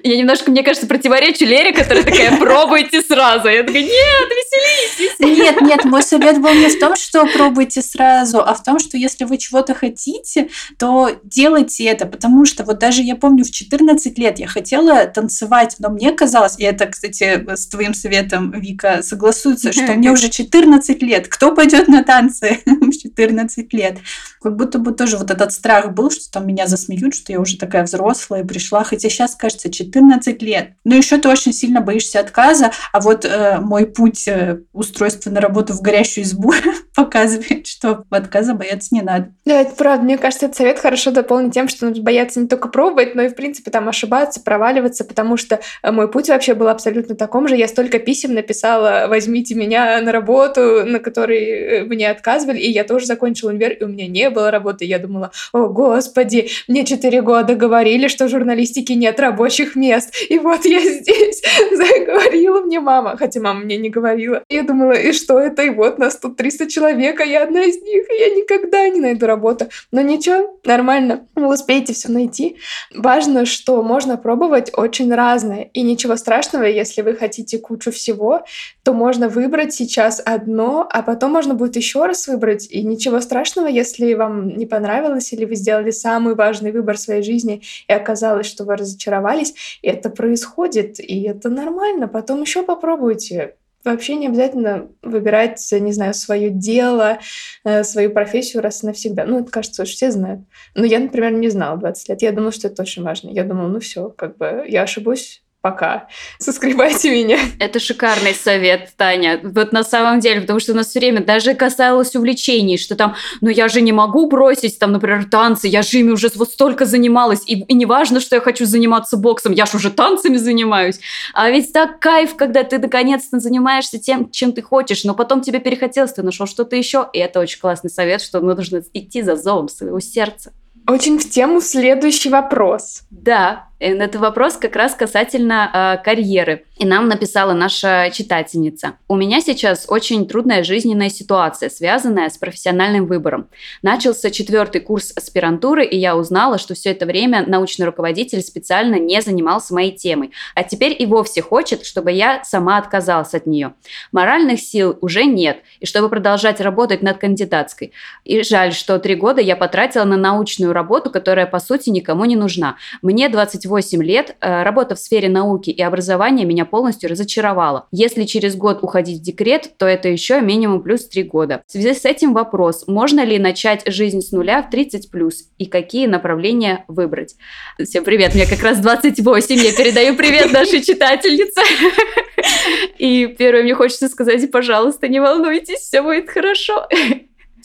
B: Я немножко, мне кажется, противоречу Лере, которая такая, пробуйте сразу. Я такая, нет, веселитесь.
A: Нет, нет, мой совет был не в том, что пробуйте сразу, а в том, что если вы чего-то хотите, то делайте это, потому что вот даже я помню в 14 лет я хотела танцевать, но мне казалось, и это, кстати, с твоим советом, Вика, согласуется, что мне уже 14 лет, кто пойдет на танцы в 14 лет? Как будто бы тоже вот этот страх был, что там меня засмеют, что я уже такая взрослая пришла, хотя сейчас, кажется, кажется, 14 лет. Но еще ты очень сильно боишься отказа, а вот э, мой путь устройства на работу в горящую избу показывает, что отказа бояться не надо.
C: Да, это правда. Мне кажется, этот совет хорошо дополнить тем, что нужно бояться не только пробовать, но и, в принципе, там ошибаться, проваливаться, потому что э, мой путь вообще был абсолютно таком же. Я столько писем написала «возьмите меня на работу», на которой э, мне отказывали, и я тоже закончила универ, и у меня не было работы. Я думала, о, господи, мне четыре года говорили, что в журналистике нет рабочих мест. И вот я здесь, заговорила мне мама, хотя мама мне не говорила. Я думала, и что это? И вот нас тут 300 человек, а я одна из них, и я никогда не найду работу. Но ничего, нормально, вы успеете все найти. Важно, что можно пробовать очень разное, и ничего страшного, если вы хотите кучу всего, то можно выбрать сейчас одно, а потом можно будет еще раз выбрать, и ничего страшного, если вам не понравилось, или вы сделали самый важный выбор в своей жизни, и оказалось, что вы разочаровались. Это происходит, и это нормально. Потом еще попробуйте. Вообще не обязательно выбирать, не знаю, свое дело, э, свою профессию раз и навсегда. Ну, это, кажется, уж все знают. Но я, например, не знала 20 лет. Я думала, что это очень важно. Я думала, ну все, как бы я ошибусь, пока. Соскребайте меня.
B: Это шикарный совет, Таня. Вот на самом деле, потому что у нас все время даже касалось увлечений, что там, ну я же не могу бросить, там, например, танцы, я же ими уже вот столько занималась, и, и не важно, что я хочу заниматься боксом, я же уже танцами занимаюсь. А ведь так кайф, когда ты наконец-то занимаешься тем, чем ты хочешь, но потом тебе перехотелось, ты нашел что-то еще, и это очень классный совет, что нужно идти за зовом своего сердца.
C: Очень в тему следующий вопрос.
B: Да, Это вопрос как раз касательно э, карьеры. И нам написала наша читательница. У меня сейчас очень трудная жизненная ситуация, связанная с профессиональным выбором. Начался четвертый курс аспирантуры, и я узнала, что все это время научный руководитель специально не занимался моей темой, а теперь и вовсе хочет, чтобы я сама отказалась от нее. Моральных сил уже нет, и чтобы продолжать работать над кандидатской. И жаль, что три года я потратила на научную работу, которая по сути никому не нужна. Мне 28 лет, э, работа в сфере науки и образования меня полностью разочаровала. Если через год уходить в декрет, то это еще минимум плюс 3 года. В связи с этим вопрос, можно ли начать жизнь с нуля в 30 плюс и какие направления выбрать? Всем привет, мне как раз 28, я передаю привет нашей читательнице. И первое мне хочется сказать, пожалуйста, не волнуйтесь, все будет хорошо.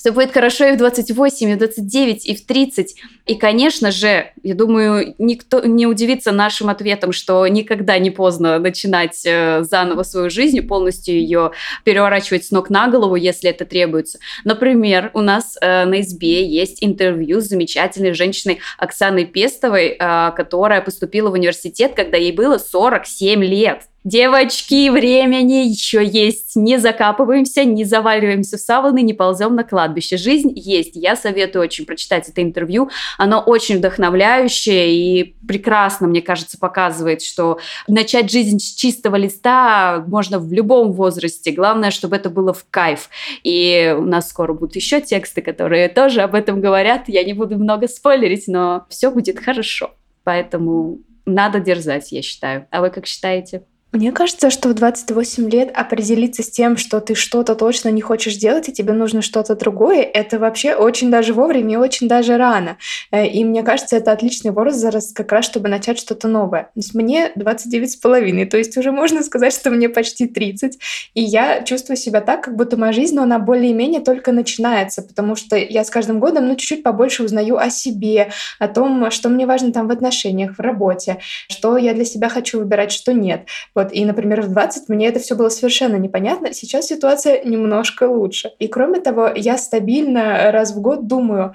B: Все будет хорошо и в 28, и в 29, и в 30. И, конечно же, я думаю, никто не удивится нашим ответом, что никогда не поздно начинать э, заново свою жизнь, полностью ее переворачивать с ног на голову, если это требуется. Например, у нас э, на СБ есть интервью с замечательной женщиной Оксаной Пестовой, э, которая поступила в университет, когда ей было 47 лет. Девочки, времени еще есть. Не закапываемся, не заваливаемся в саваны, не ползем на кладбище. Жизнь есть. Я советую очень прочитать это интервью. Оно очень вдохновляющее и прекрасно, мне кажется, показывает, что начать жизнь с чистого листа можно в любом возрасте. Главное, чтобы это было в кайф. И у нас скоро будут еще тексты, которые тоже об этом говорят. Я не буду много спойлерить, но все будет хорошо. Поэтому надо дерзать, я считаю. А вы как считаете?
C: Мне кажется, что в 28 лет определиться с тем, что ты что-то точно не хочешь делать, и тебе нужно что-то другое, это вообще очень даже вовремя и очень даже рано. Э, и мне кажется, это отличный возраст как раз, чтобы начать что-то новое. То есть мне 29 с половиной, то есть уже можно сказать, что мне почти 30, и я чувствую себя так, как будто моя жизнь, но она более-менее только начинается, потому что я с каждым годом, ну, чуть-чуть побольше узнаю о себе, о том, что мне важно там в отношениях, в работе, что я для себя хочу выбирать, что нет. Вот вот. И, например, в 20 мне это все было совершенно непонятно. Сейчас ситуация немножко лучше. И кроме того, я стабильно раз в год думаю,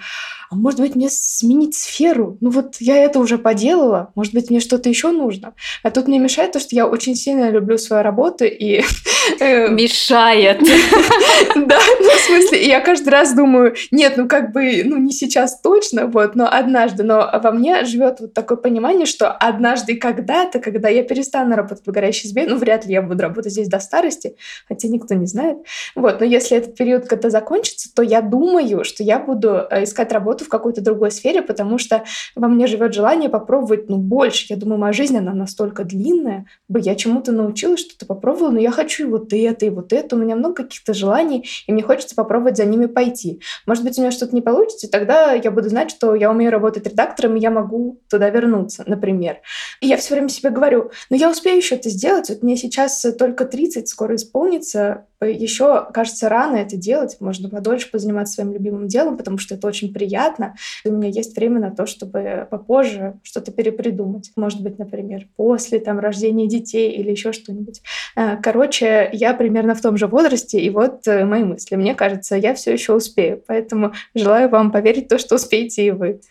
C: а может быть, мне сменить сферу? Ну вот я это уже поделала, может быть, мне что-то еще нужно? А тут мне мешает то, что я очень сильно люблю свою работу и...
B: Э, мешает.
C: Да, ну в смысле, я каждый раз думаю, нет, ну как бы, ну не сейчас точно, вот, но однажды. Но во мне живет вот такое понимание, что однажды когда-то, когда я перестану работать в избе, ну вряд ли я буду работать здесь до старости, хотя никто не знает. Вот, но если этот период когда закончится, то я думаю, что я буду э, искать работу в какой-то другой сфере, потому что во мне живет желание попробовать ну, больше. Я думаю, моя жизнь, она настолько длинная, бы я чему-то научилась, что-то попробовала, но я хочу и вот это, и вот это. У меня много каких-то желаний, и мне хочется попробовать за ними пойти. Может быть, у меня что-то не получится, и тогда я буду знать, что я умею работать редактором, и я могу туда вернуться, например. И я все время себе говорю, ну я успею еще это сделать, вот мне сейчас только 30 скоро исполнится, еще, кажется, рано это делать, можно подольше позаниматься своим любимым делом, потому что это очень приятно. И у меня есть время на то, чтобы попозже что-то перепридумать. Может быть, например, после там, рождения детей или еще что-нибудь. Э, короче, я примерно в том же возрасте, и вот э, мои мысли. Мне кажется, я все еще успею, поэтому желаю вам поверить в то, что успеете и вы.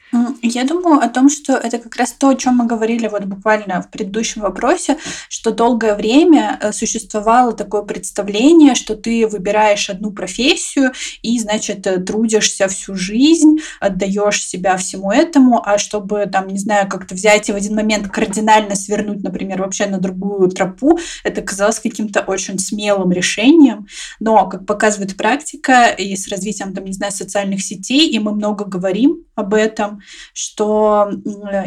A: Я думаю о том, что это как раз то, о чем мы говорили вот буквально в предыдущем вопросе, что долгое время э, существовало такое представление, что ты выбираешь одну профессию и, значит, э, трудишься всю жизнь, отдаешь себя всему этому, а чтобы, там, не знаю, как-то взять и в один момент кардинально свернуть, например, вообще на другую тропу, это казалось каким-то очень смелым решением. Но, как показывает практика, и с развитием, там, не знаю, социальных сетей, и мы много говорим об этом, что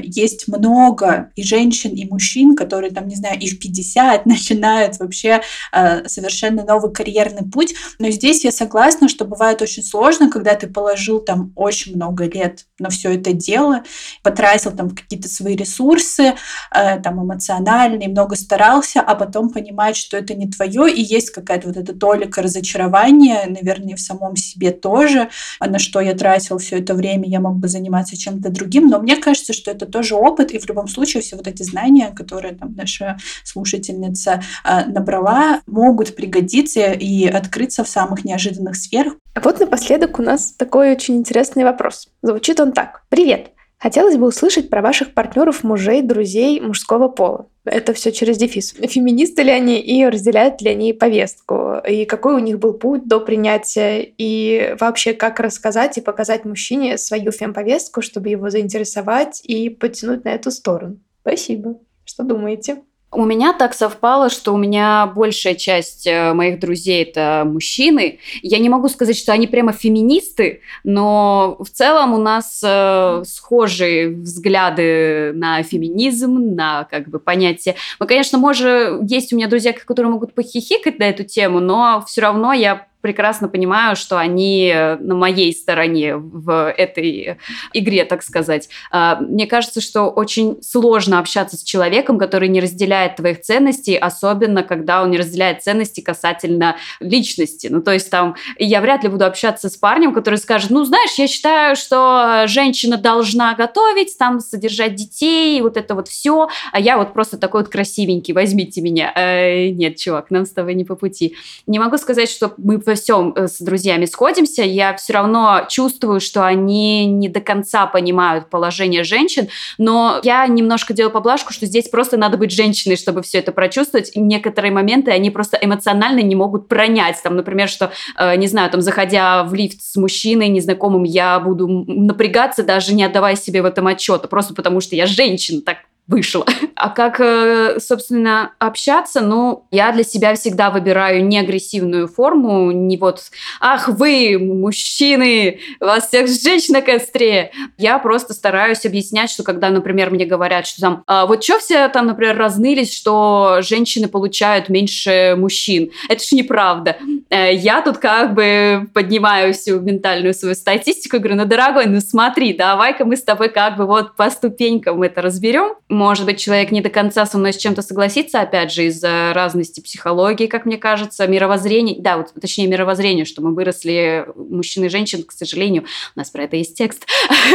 A: есть много и женщин, и мужчин, которые, там, не знаю, и в 50 начинают вообще э, совершенно новый карьерный путь. Но здесь я согласна, что бывает очень сложно, когда ты положил там очень много лет на все это дело, потратил там какие-то свои ресурсы, э, там эмоциональные, много старался, а потом понимать, что это не твое, и есть какая-то вот эта толика разочарования, наверное, в самом себе тоже, а на что я тратил все это время, я мог бы заниматься чем-то другим, но мне кажется, что это тоже опыт, и в любом случае все вот эти знания, которые там наша слушательница э, набрала, могут пригодиться и открыться в самых неожиданных сферах.
C: А вот напоследок у нас такой очень интересный вопрос. Звучит он так. Привет! Хотелось бы услышать про ваших партнеров, мужей, друзей мужского пола. Это все через дефис. Феминисты ли они и разделяют ли они повестку? И какой у них был путь до принятия? И вообще, как рассказать и показать мужчине свою фемповестку, чтобы его заинтересовать и потянуть на эту сторону? Спасибо. Что думаете?
B: У меня так совпало, что у меня большая часть э, моих друзей это мужчины. Я не могу сказать, что они прямо феминисты, но в целом у нас э, схожие взгляды на феминизм, на как бы понятие. Мы, конечно, может, есть у меня друзья, которые могут похихикать на эту тему, но все равно я прекрасно понимаю, что они на моей стороне в этой игре, так сказать. А, мне кажется, что очень сложно общаться с человеком, который не разделяет твоих ценностей, особенно когда он не разделяет ценности касательно личности. Ну, то есть там я вряд ли буду общаться с парнем, который скажет, ну, знаешь, я считаю, что женщина должна готовить, там, содержать детей, вот это вот все, а я вот просто такой вот красивенький, возьмите меня. Э, нет, чувак, нам с тобой не по пути. Не могу сказать, что мы во всем э, с друзьями сходимся, я все равно чувствую, что они не до конца понимают положение женщин, но я немножко делаю поблажку, что здесь просто надо быть женщиной, чтобы все это прочувствовать. Некоторые моменты они просто эмоционально не могут пронять. Там, например, что, э, не знаю, там, заходя в лифт с мужчиной незнакомым, я буду напрягаться, даже не отдавая себе в этом отчета, просто потому что я женщина, так вышло. А как, э, собственно, общаться? Ну, я для себя всегда выбираю не агрессивную форму, не вот «Ах, вы, мужчины, вас всех женщин на костре!» Я просто стараюсь объяснять, что когда, например, мне говорят, что там «А «Вот что все там, например, разнылись, что женщины получают меньше мужчин?» Это же неправда. Э, я тут как бы поднимаю всю ментальную свою статистику и говорю «Ну, дорогой, ну смотри, давай-ка мы с тобой как бы вот по ступенькам это разберем, может быть, человек не до конца со мной с чем-то согласится, опять же, из-за разности психологии, как мне кажется, мировоззрения, да, вот, точнее, мировоззрение, что мы выросли, мужчины и женщины, к сожалению, у нас про это есть текст,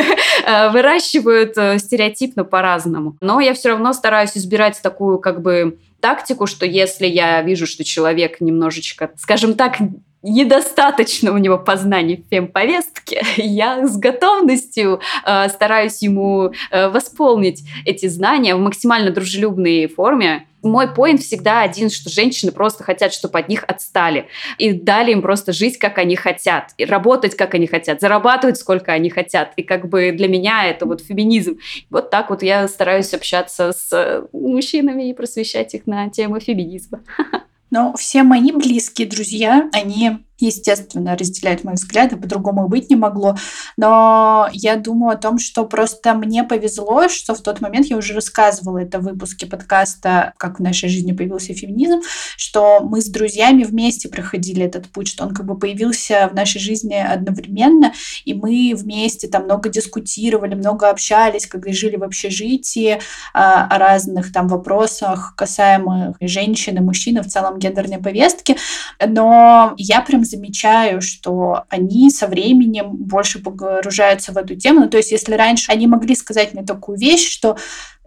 B: выращивают э, стереотипно по-разному. Но я все равно стараюсь избирать такую, как бы, тактику, что если я вижу, что человек немножечко, скажем так, недостаточно у него познаний в фемповестке, я с готовностью э, стараюсь ему э, восполнить эти знания в максимально дружелюбной форме. Мой поинт всегда один, что женщины просто хотят, чтобы от них отстали. И дали им просто жить, как они хотят. И работать, как они хотят. Зарабатывать, сколько они хотят. И как бы для меня это вот феминизм. Вот так вот я стараюсь общаться с мужчинами и просвещать их на тему феминизма.
A: Но все мои близкие друзья, они естественно, разделяют мои взгляды, по-другому быть не могло. Но я думаю о том, что просто мне повезло, что в тот момент я уже рассказывала это в выпуске подкаста «Как в нашей жизни появился феминизм», что мы с друзьями вместе проходили этот путь, что он как бы появился в нашей жизни одновременно, и мы вместе там много дискутировали, много общались, когда жили в общежитии а, о разных там вопросах, касаемых женщин и мужчин, в целом гендерной повестки. Но я прям замечаю, что они со временем больше погружаются в эту тему. Ну, то есть, если раньше они могли сказать мне такую вещь, что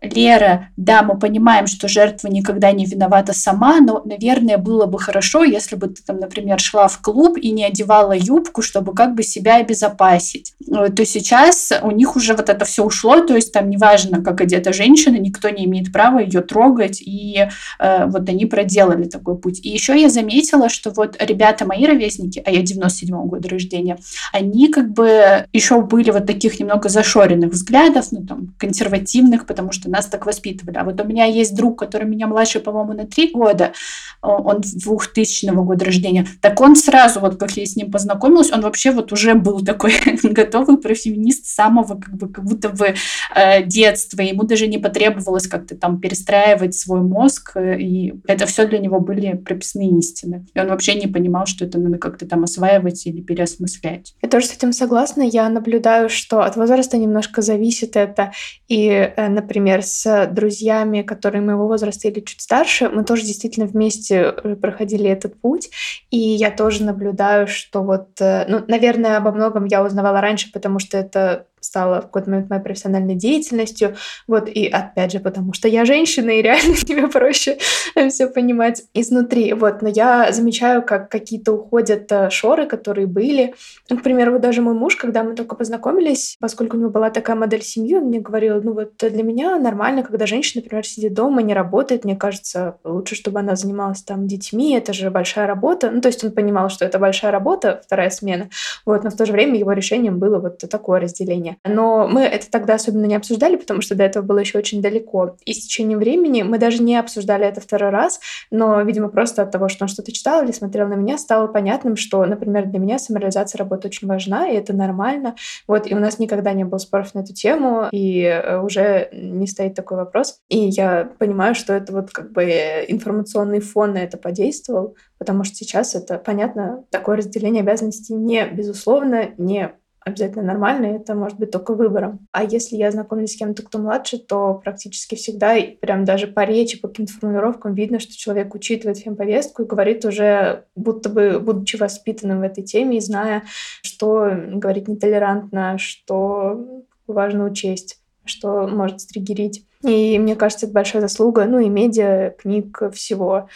A: Лера, да, мы понимаем, что жертва никогда не виновата сама, но, наверное, было бы хорошо, если бы ты там, например, шла в клуб и не одевала юбку, чтобы как бы себя обезопасить. Э, то сейчас у них уже вот это все ушло, то есть там неважно, как одета женщина, никто не имеет права ее трогать, и э, вот они проделали такой путь. И еще я заметила, что вот ребята мои ровесники, а я 97-го года рождения, они как бы еще были вот таких немного зашоренных взглядов, ну там, консервативных, потому что нас так воспитывали. А вот у меня есть друг, который меня младше, по-моему, на три года, он 2000 года рождения, так он сразу, вот как я с ним познакомилась, он вообще вот уже был такой готовый профеминист самого как бы как будто бы э, детства. Ему даже не потребовалось как-то там перестраивать свой мозг, э, и это все для него были прописные истины. И он вообще не понимал, что это надо как-то там осваивать или переосмыслять.
C: Я тоже с этим согласна. Я наблюдаю, что от возраста немножко зависит это. И, э, например, с друзьями, которые моего возраста или чуть старше, мы тоже действительно вместе э, проходили этот путь. И я тоже наблюдаю, что вот, э, ну, наверное, обо многом я узнавала раньше, потому что это стало в какой-то момент моей профессиональной деятельностью. Вот, и опять же, потому что я женщина, и реально тебе проще все понимать изнутри. Вот, но я замечаю, как какие-то уходят э, шоры, которые были. К примеру, вот даже мой муж, когда мы только познакомились, поскольку у него была такая модель семьи, он мне говорил, ну вот для меня нормально, когда женщина, например, сидит дома, не работает, мне кажется, лучше, чтобы она занималась там детьми, это же большая работа. Ну, то есть он понимал, что это большая работа, вторая смена, вот, но в то же время его решением было вот такое разделение. Но мы это тогда особенно не обсуждали, потому что до этого было еще очень далеко. И с течением времени мы даже не обсуждали это второй раз, но, видимо, просто от того, что он что-то читал или смотрел на меня, стало понятным, что, например, для меня самореализация работы очень важна, и это нормально. Вот, и у нас никогда не было споров на эту тему, и э, уже не стоит такой вопрос. И я понимаю, что это вот как бы информационный фон на это подействовал, потому что сейчас это, понятно, такое разделение обязанностей не, безусловно, не обязательно нормально, это может быть только выбором. А если я знакомлюсь с кем-то, кто младше, то практически всегда, прям даже по речи, по каким-то формулировкам видно, что человек учитывает фемповестку и говорит уже, будто бы будучи воспитанным в этой теме и зная, что говорить нетолерантно, что важно учесть что может стригерить. И мне кажется, это большая заслуга, ну и медиа, книг, всего.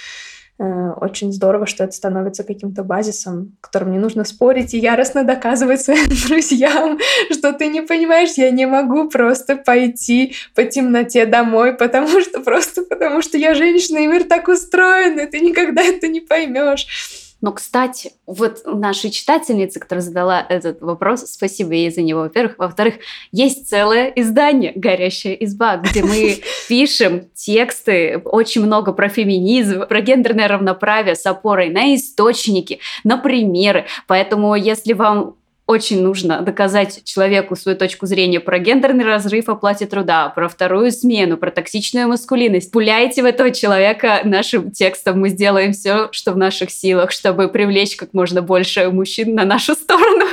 C: Э, очень здорово, что это становится каким-то базисом, которым не нужно спорить и яростно доказывать своим друзьям, что ты не понимаешь, я не могу просто пойти по темноте домой, потому что просто потому что я женщина, и мир так устроен, и ты никогда это не поймешь.
B: Но, кстати, вот нашей читательнице, которая задала этот вопрос, спасибо ей за него, во-первых. Во-вторых, есть целое издание «Горящая изба», где мы пишем тексты, очень много про феминизм, про гендерное равноправие с опорой на источники, на примеры. Поэтому, если вам очень нужно доказать человеку свою точку зрения про гендерный разрыв оплате труда, про вторую смену, про токсичную маскулинность. Пуляйте в этого человека нашим текстом. Мы сделаем все, что в наших силах, чтобы привлечь как можно больше мужчин на нашу сторону.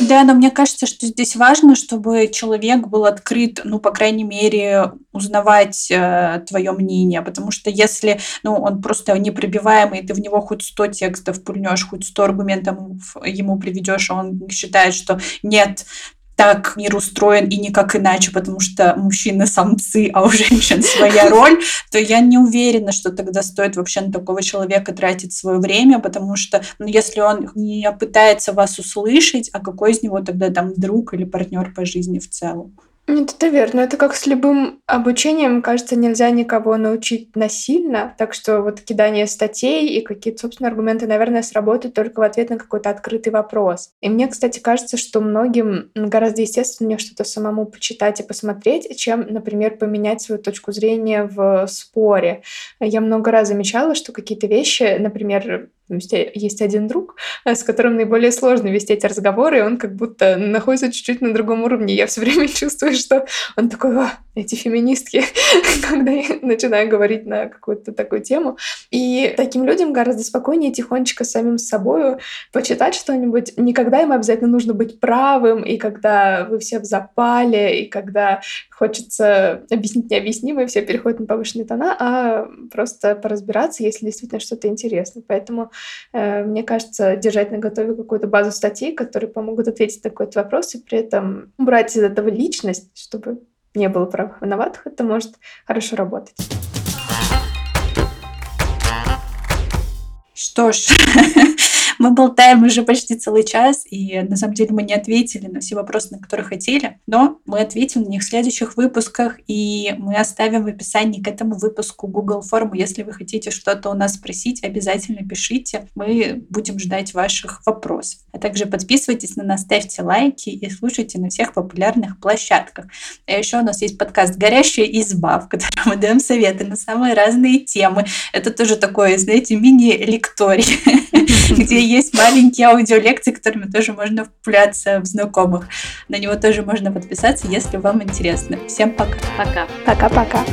A: Да, но мне кажется, что здесь важно, чтобы человек был открыт, ну, по крайней мере, узнавать э, твое мнение, потому что если, ну, он просто непробиваемый, ты в него хоть 100 текстов пульнешь, хоть 100 аргументов ему приведешь, а он считает, что нет, так мир устроен и никак иначе, потому что мужчины самцы, а у женщин своя роль, то я не уверена, что тогда стоит вообще на такого человека тратить свое время, потому что ну, если он не пытается вас услышать, а какой из него тогда там друг или партнер по жизни в целом?
C: Нет, это верно. Это как с любым обучением. Кажется, нельзя никого научить насильно. Так что вот кидание статей и какие-то, собственно, аргументы, наверное, сработают только в ответ на какой-то открытый вопрос. И мне, кстати, кажется, что многим гораздо естественнее что-то самому почитать и посмотреть, чем, например, поменять свою точку зрения в споре. Я много раз замечала, что какие-то вещи, например, есть один друг, э, с которым наиболее сложно вести эти разговоры, и он как будто находится чуть-чуть на другом уровне. Я все время чувствую, что он такой, эти феминистки, когда я начинаю говорить на какую-то такую тему. И таким людям гораздо спокойнее тихонечко самим с собой почитать что-нибудь. Никогда им обязательно нужно быть правым, и когда вы все в запале, и когда хочется объяснить необъяснимое, все переходит на повышенные тона, а просто поразбираться, если действительно что-то интересно. Поэтому э, мне кажется, держать на готове какую-то базу статей, которые помогут ответить на какой-то вопрос, и при этом убрать из этого личность, чтобы не было прав виноватых, это может хорошо работать.
A: Что ж, Мы болтаем уже почти целый час, и на самом деле мы не ответили на все вопросы, на которые хотели, но мы ответим на них в следующих выпусках, и мы оставим в описании к этому выпуску Google форму. Если вы хотите что-то у нас спросить, обязательно пишите. Мы будем ждать ваших вопросов. А также подписывайтесь на нас, ставьте лайки и слушайте на всех популярных площадках. А еще у нас есть подкаст «Горящая изба», в котором мы даем советы на самые разные темы. Это тоже такое, знаете, мини-лекторий, где есть маленькие аудиолекции, которыми тоже можно впуляться в знакомых. На него тоже можно подписаться, если вам интересно. Всем пока.
B: Пока.
C: Пока-пока.